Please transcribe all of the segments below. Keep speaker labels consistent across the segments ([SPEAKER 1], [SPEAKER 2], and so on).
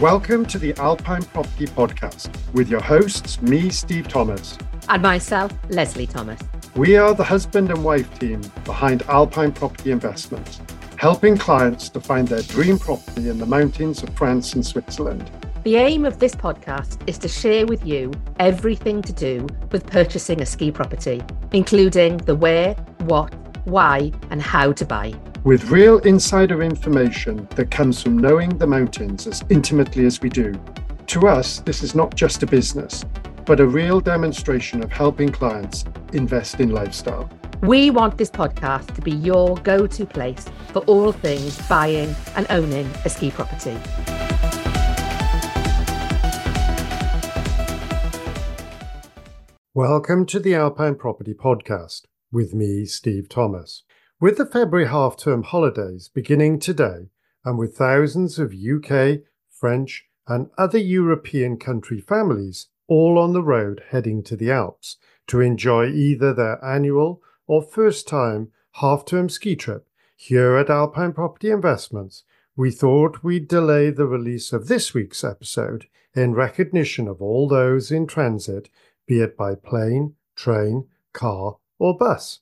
[SPEAKER 1] Welcome to the Alpine Property Podcast with your hosts, me, Steve Thomas.
[SPEAKER 2] And myself, Lesley Thomas.
[SPEAKER 1] We are the husband and wife team behind Alpine Property Investments, helping clients to find their dream property in the mountains of France and Switzerland.
[SPEAKER 2] The aim of this podcast is to share with you everything to do with purchasing a ski property, including the where, what, why, and how to buy
[SPEAKER 1] with real insider information that comes from knowing the mountains as intimately as we do. To us, this is not just a business, but a real demonstration of helping clients invest in lifestyle.
[SPEAKER 2] We want this podcast to be your go to place for all things buying and owning a ski property.
[SPEAKER 1] Welcome to the Alpine Property Podcast with me, Steve Thomas. With the February half term holidays beginning today, and with thousands of UK, French, and other European country families all on the road heading to the Alps to enjoy either their annual or first time half term ski trip, here at Alpine Property Investments, we thought we'd delay the release of this week's episode in recognition of all those in transit, be it by plane, train, car, or bus.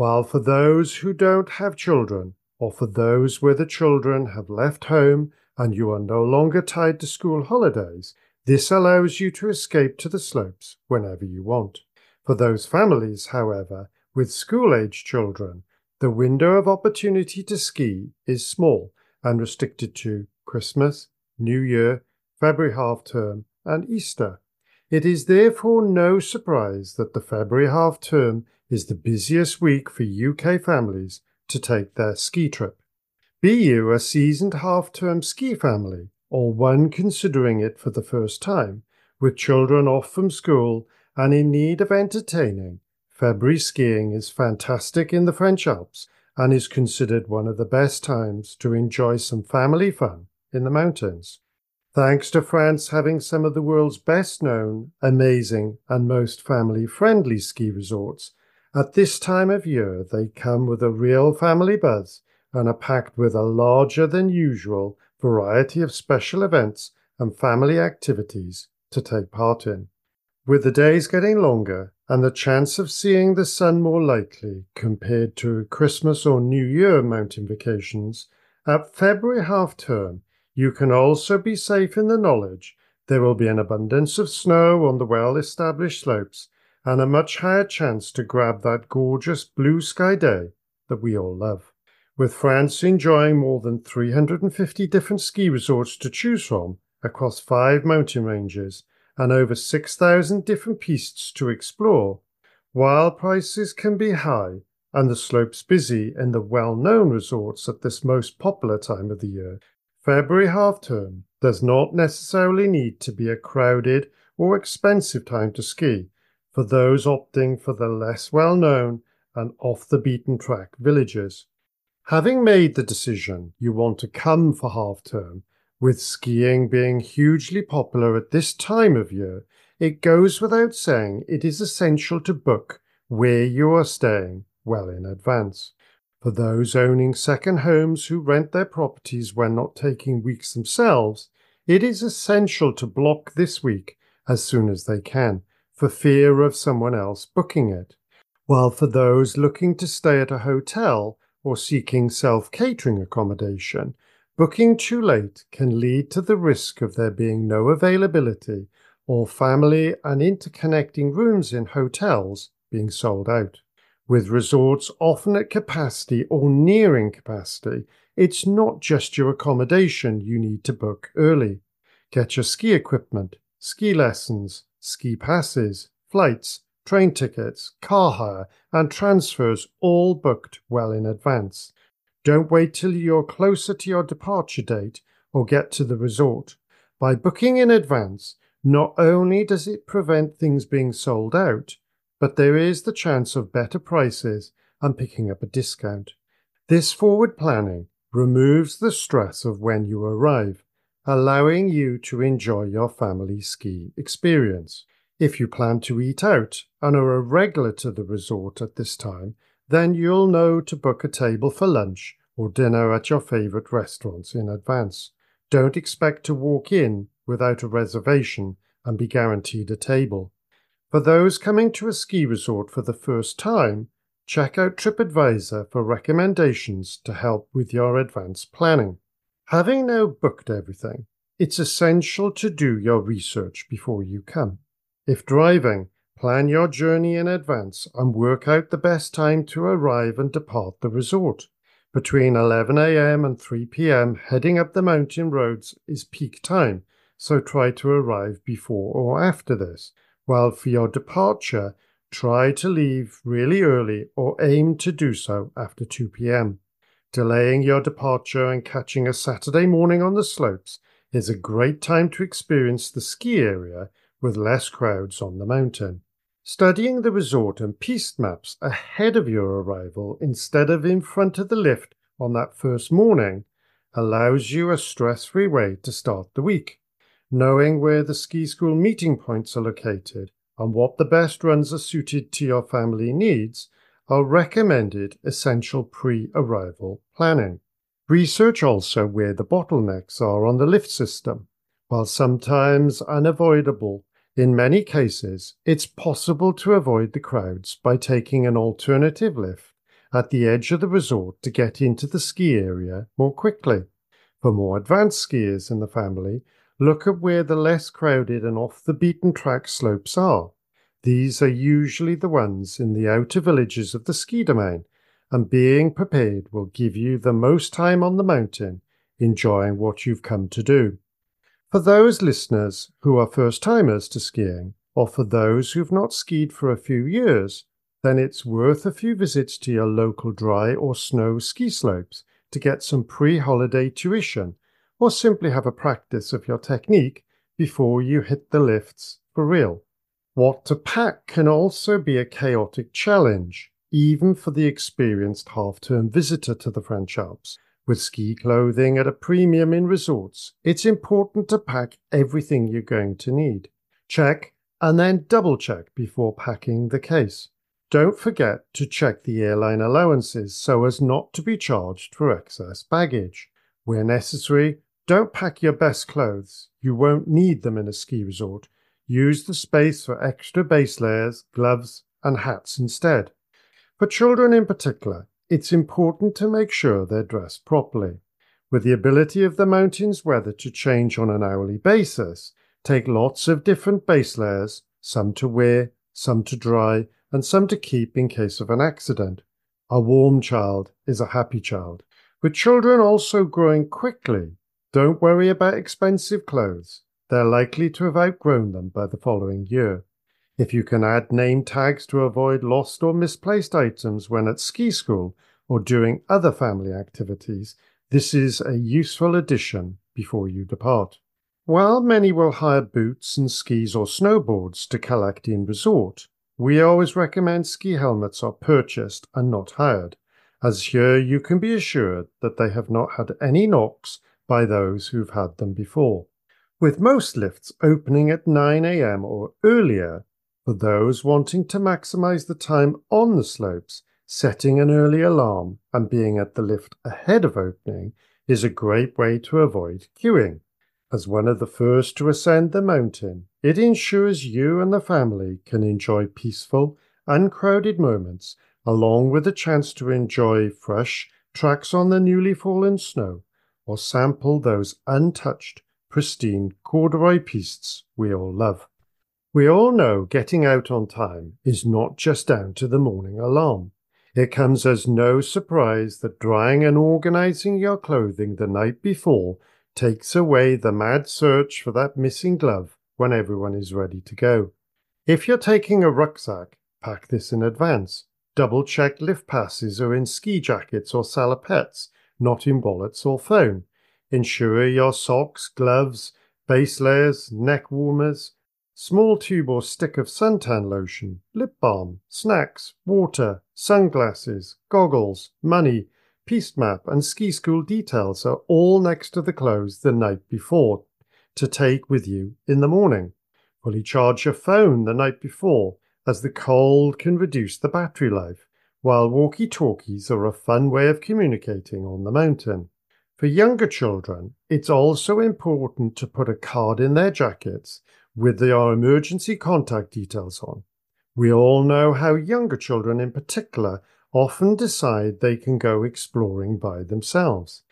[SPEAKER 1] While for those who don't have children, or for those where the children have left home and you are no longer tied to school holidays, this allows you to escape to the slopes whenever you want. For those families, however, with school age children, the window of opportunity to ski is small and restricted to Christmas, New Year, February half term, and Easter. It is therefore no surprise that the February half term is the busiest week for UK families to take their ski trip. Be you a seasoned half term ski family or one considering it for the first time, with children off from school and in need of entertaining, February skiing is fantastic in the French Alps and is considered one of the best times to enjoy some family fun in the mountains. Thanks to France having some of the world's best known, amazing, and most family friendly ski resorts, at this time of year, they come with a real family buzz and are packed with a larger than usual variety of special events and family activities to take part in. With the days getting longer and the chance of seeing the sun more likely compared to Christmas or New Year mountain vacations, at February half term, you can also be safe in the knowledge there will be an abundance of snow on the well established slopes and a much higher chance to grab that gorgeous blue sky day that we all love. With France enjoying more than 350 different ski resorts to choose from across five mountain ranges and over 6,000 different pistes to explore, while prices can be high and the slopes busy in the well known resorts at this most popular time of the year, February half term does not necessarily need to be a crowded or expensive time to ski for those opting for the less well known and off the beaten track villages. Having made the decision you want to come for half term, with skiing being hugely popular at this time of year, it goes without saying it is essential to book where you are staying well in advance. For those owning second homes who rent their properties when not taking weeks themselves, it is essential to block this week as soon as they can for fear of someone else booking it, while for those looking to stay at a hotel or seeking self catering accommodation, booking too late can lead to the risk of there being no availability or family and interconnecting rooms in hotels being sold out. With resorts often at capacity or nearing capacity, it's not just your accommodation you need to book early. Get your ski equipment, ski lessons, ski passes, flights, train tickets, car hire, and transfers all booked well in advance. Don't wait till you're closer to your departure date or get to the resort. By booking in advance, not only does it prevent things being sold out, but there is the chance of better prices and picking up a discount. This forward planning removes the stress of when you arrive allowing you to enjoy your family ski experience. If you plan to eat out and are a regular to the resort at this time, then you'll know to book a table for lunch or dinner at your favourite restaurants in advance. Don't expect to walk in without a reservation and be guaranteed a table. For those coming to a ski resort for the first time, check out TripAdvisor for recommendations to help with your advanced planning. Having now booked everything, it's essential to do your research before you come. If driving, plan your journey in advance and work out the best time to arrive and depart the resort. Between 11am and 3pm, heading up the mountain roads is peak time, so try to arrive before or after this. While for your departure, try to leave really early or aim to do so after 2pm. Delaying your departure and catching a Saturday morning on the slopes is a great time to experience the ski area with less crowds on the mountain. Studying the resort and piste maps ahead of your arrival instead of in front of the lift on that first morning allows you a stress free way to start the week. Knowing where the ski school meeting points are located and what the best runs are suited to your family needs are recommended essential pre arrival planning. Research also where the bottlenecks are on the lift system. While sometimes unavoidable, in many cases it's possible to avoid the crowds by taking an alternative lift at the edge of the resort to get into the ski area more quickly. For more advanced skiers in the family, look at where the less crowded and off the beaten track slopes are. These are usually the ones in the outer villages of the ski domain and being prepared will give you the most time on the mountain enjoying what you've come to do. For those listeners who are first timers to skiing, or for those who've not skied for a few years, then it's worth a few visits to your local dry or snow ski slopes to get some pre holiday tuition, or simply have a practice of your technique before you hit the lifts for real. What to pack can also be a chaotic challenge even for the experienced half term visitor to the French Alps. With ski clothing at a premium in resorts, it's important to pack everything you're going to need. Check and then double check before packing the case. Don't forget to check the airline allowances so as not to be charged for excess baggage. Where necessary, don't pack your best clothes. You won't need them in a ski resort. Use the space for extra base layers, gloves, and hats instead. For children in particular, it's important to make sure they're dressed properly. With the ability of the mountain's weather to change on an hourly basis, take lots of different base layers, some to wear, some to dry, and some to keep in case of an accident. A warm child is a happy child. With children also growing quickly, don't worry about expensive clothes. They're likely to have outgrown them by the following year. If you can add name tags to avoid lost or misplaced items when at ski school or during other family activities, this is a useful addition before you depart. While many will hire boots and skis or snowboards to in resort, we always recommend ski helmets are purchased and not hired, as here you can be assured that they have not had any knocks by those who've had them before. With most lifts opening at 9am or earlier, for those wanting to maximize the time on the slopes, setting an early alarm and being at the lift ahead of opening is a great way to avoid queuing. As one of the first to ascend the mountain, it ensures you and the family can enjoy peaceful, uncrowded moments, along with a chance to enjoy fresh tracks on the newly fallen snow or sample those untouched, pristine corduroy pistes we all love. We all know getting out on time is not just down to the morning alarm. It comes as no surprise that drying and organizing your clothing the night before takes away the mad search for that missing glove when everyone is ready to go. If you're taking a rucksack, pack this in advance. Double check lift passes are in ski jackets or salopettes, not in wallets or phone. Ensure your socks, gloves, base layers, neck warmers, small tube or stick of suntan lotion, lip balm, snacks, water, sunglasses, goggles, money, piste map, and ski school details are all next to the clothes the night before to take with you in the morning. Fully charge your phone the night before, as the cold can reduce the battery life, while walkie talkies are a fun way of communicating on the mountain. For younger children, it's also important to put a card in their jackets with their emergency contact details on. We all know how younger children in particular often decide they can go exploring by themselves.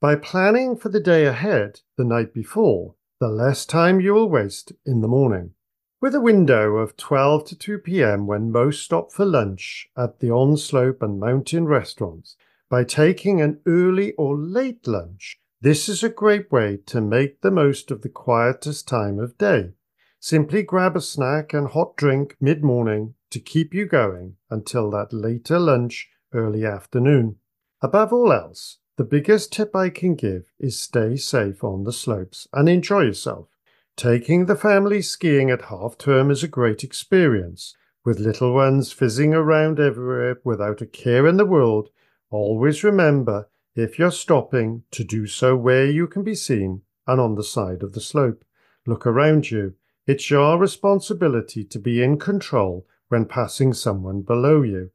[SPEAKER 1] By planning for the day ahead the night before, the less time you will waste in the morning. With a window of 12 to 2 p.m. when most stop for lunch at the on-slope and mountain restaurants, by taking an early or late lunch, this is a great way to make the most of the quietest time of day. Simply grab a snack and hot drink mid morning to keep you going until that later lunch early afternoon. Above all else, the biggest tip I can give is stay safe on the slopes and enjoy yourself. Taking the family skiing at half term is a great experience, with little ones fizzing around everywhere without a care in the world Always remember, if you're stopping, to do so where you can be seen and on the side of the slope. Look around you. It's your responsibility to be in control when passing someone below you.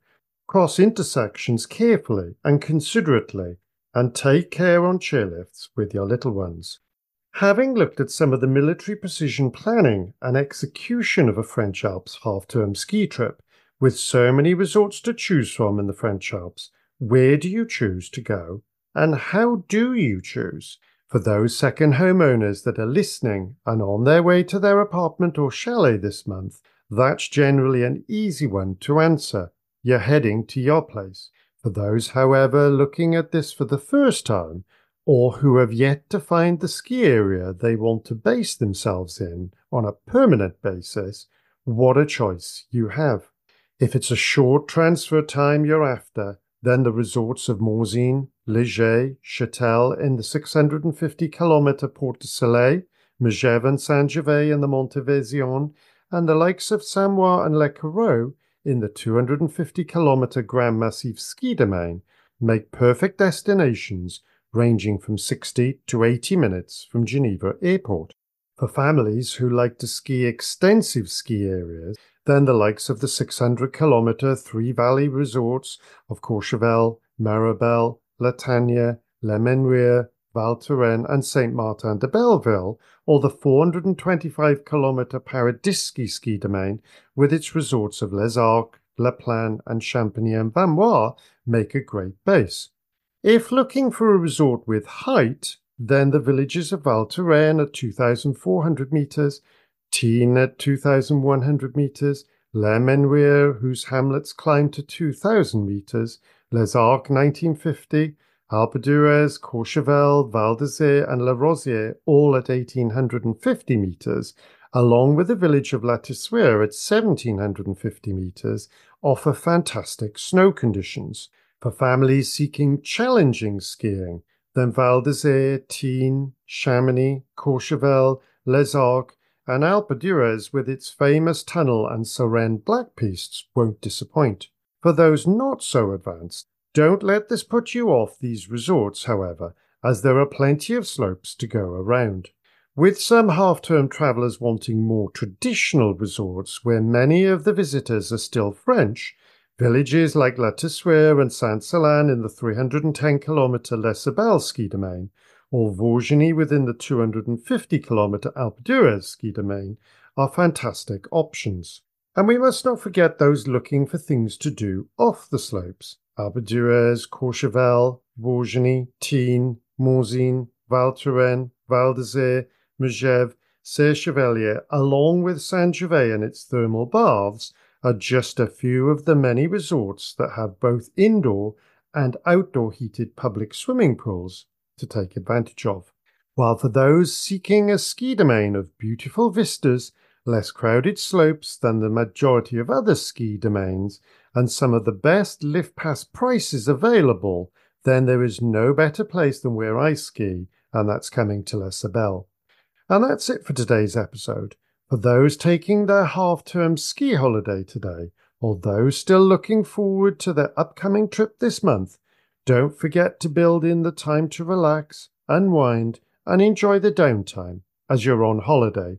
[SPEAKER 1] Cross intersections carefully and considerately, and take care on chairlifts with your little ones. Having looked at some of the military precision planning and execution of a French Alps half term ski trip, with so many resorts to choose from in the French Alps, where do you choose to go? And how do you choose? For those second homeowners that are listening and on their way to their apartment or chalet this month, that's generally an easy one to answer. You're heading to your place. For those, however, looking at this for the first time, or who have yet to find the ski area they want to base themselves in on a permanent basis, what a choice you have. If it's a short transfer time you're after, then the resorts of Morzine, Les Gets, Chatel in the 650 kilometre Portes du Soleil, Megève and Saint-Gervais in the Montevision, and the likes of Samoëns and Les Carroz in the 250 kilometre Grand Massif ski domain make perfect destinations ranging from 60 to 80 minutes from Geneva Airport. For families who like to ski extensive ski areas, then the likes of the 600 kilometre Three Valley resorts of Courchevel, Méribel, La Tania, Le Menuire, Val Thorens, and Saint Martin de Belleville, or the 425 kilometre Paradiski ski domain with its resorts of Les Arcs, La Plagne, and Champagny en Vanoise make a great base. If looking for a resort with height, then the villages of Val Thorens at 2,400 metres, Tignes at 2,100 metres, Les Menuires, whose hamlets climb to 2,000 metres, Les Arcs 1950, Alpe d'Huez, Courchevel, Val d'Isère, and La Rosière, all at 1,850 metres, along with the village of La Toussuire at 1,750 metres, offer fantastic snow conditions. For families seeking challenging skiing, then Val d'Isère, Tignes, Chamonix, Courchevel, Les Arcs, and d'Huez with its famous tunnel and Sarenne black pistes won't disappoint. For those not so advanced, don't let this put you off these resorts, however, as there are plenty of slopes to go around. With some half term travellers wanting more traditional resorts where many of the visitors are still French, villages like La Toussuire and Saint Sorlin in the 310 kilometre Les ski domain or Vaujany within the 250 kilometre Alpe d'Huez ski domain are fantastic options. And we must not forget those looking for things to do off the slopes. Alpe d'Huez, Courchevel, Vaujany, Tignes, Morzine, Val Thorens, Val d'Isère, Megève, Serre Chevalier, along with Saint Gervais and its thermal baths, are just a few of the many resorts that have both indoor and outdoor heated public swimming pools to take advantage of. While for those seeking a ski domain of beautiful vistas, less crowded slopes than the majority of other ski domains, and some of the best lift pass prices available, then there is no better place than where I ski, and that's coming to Les Sybelles. And that's it for today's episode. For those taking their half term ski holiday today, or those still looking forward to their upcoming trip this month, don't forget to build in the time to relax, unwind, and enjoy the downtime as you're on holiday.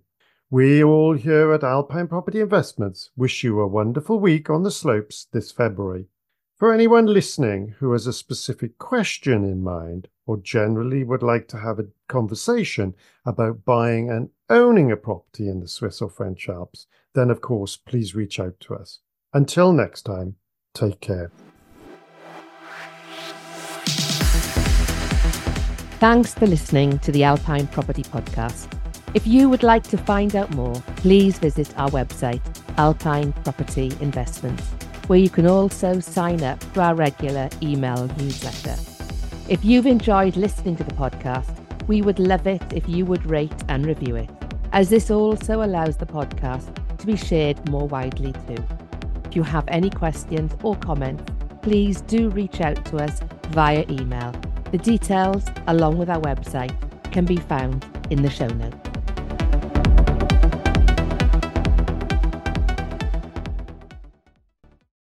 [SPEAKER 1] We all here at Alpine Property Investments wish you a wonderful week on the slopes this February. For anyone listening who has a specific question in mind or generally would like to have a conversation about buying and owning a property in the Swiss or French Alps, then of course please reach out to us. Until next time, take care.
[SPEAKER 2] Thanks for listening to the Alpine Property Podcast. If you would like to find out more, please visit our website, Alpine Property Investments, where you can also sign up to our regular email newsletter. If you've enjoyed listening to the podcast, we would love it if you would rate and review it, as this also allows the podcast to be shared more widely too. If you have any questions or comments, please do reach out to us via email the details, along with our website, can be found in the show notes.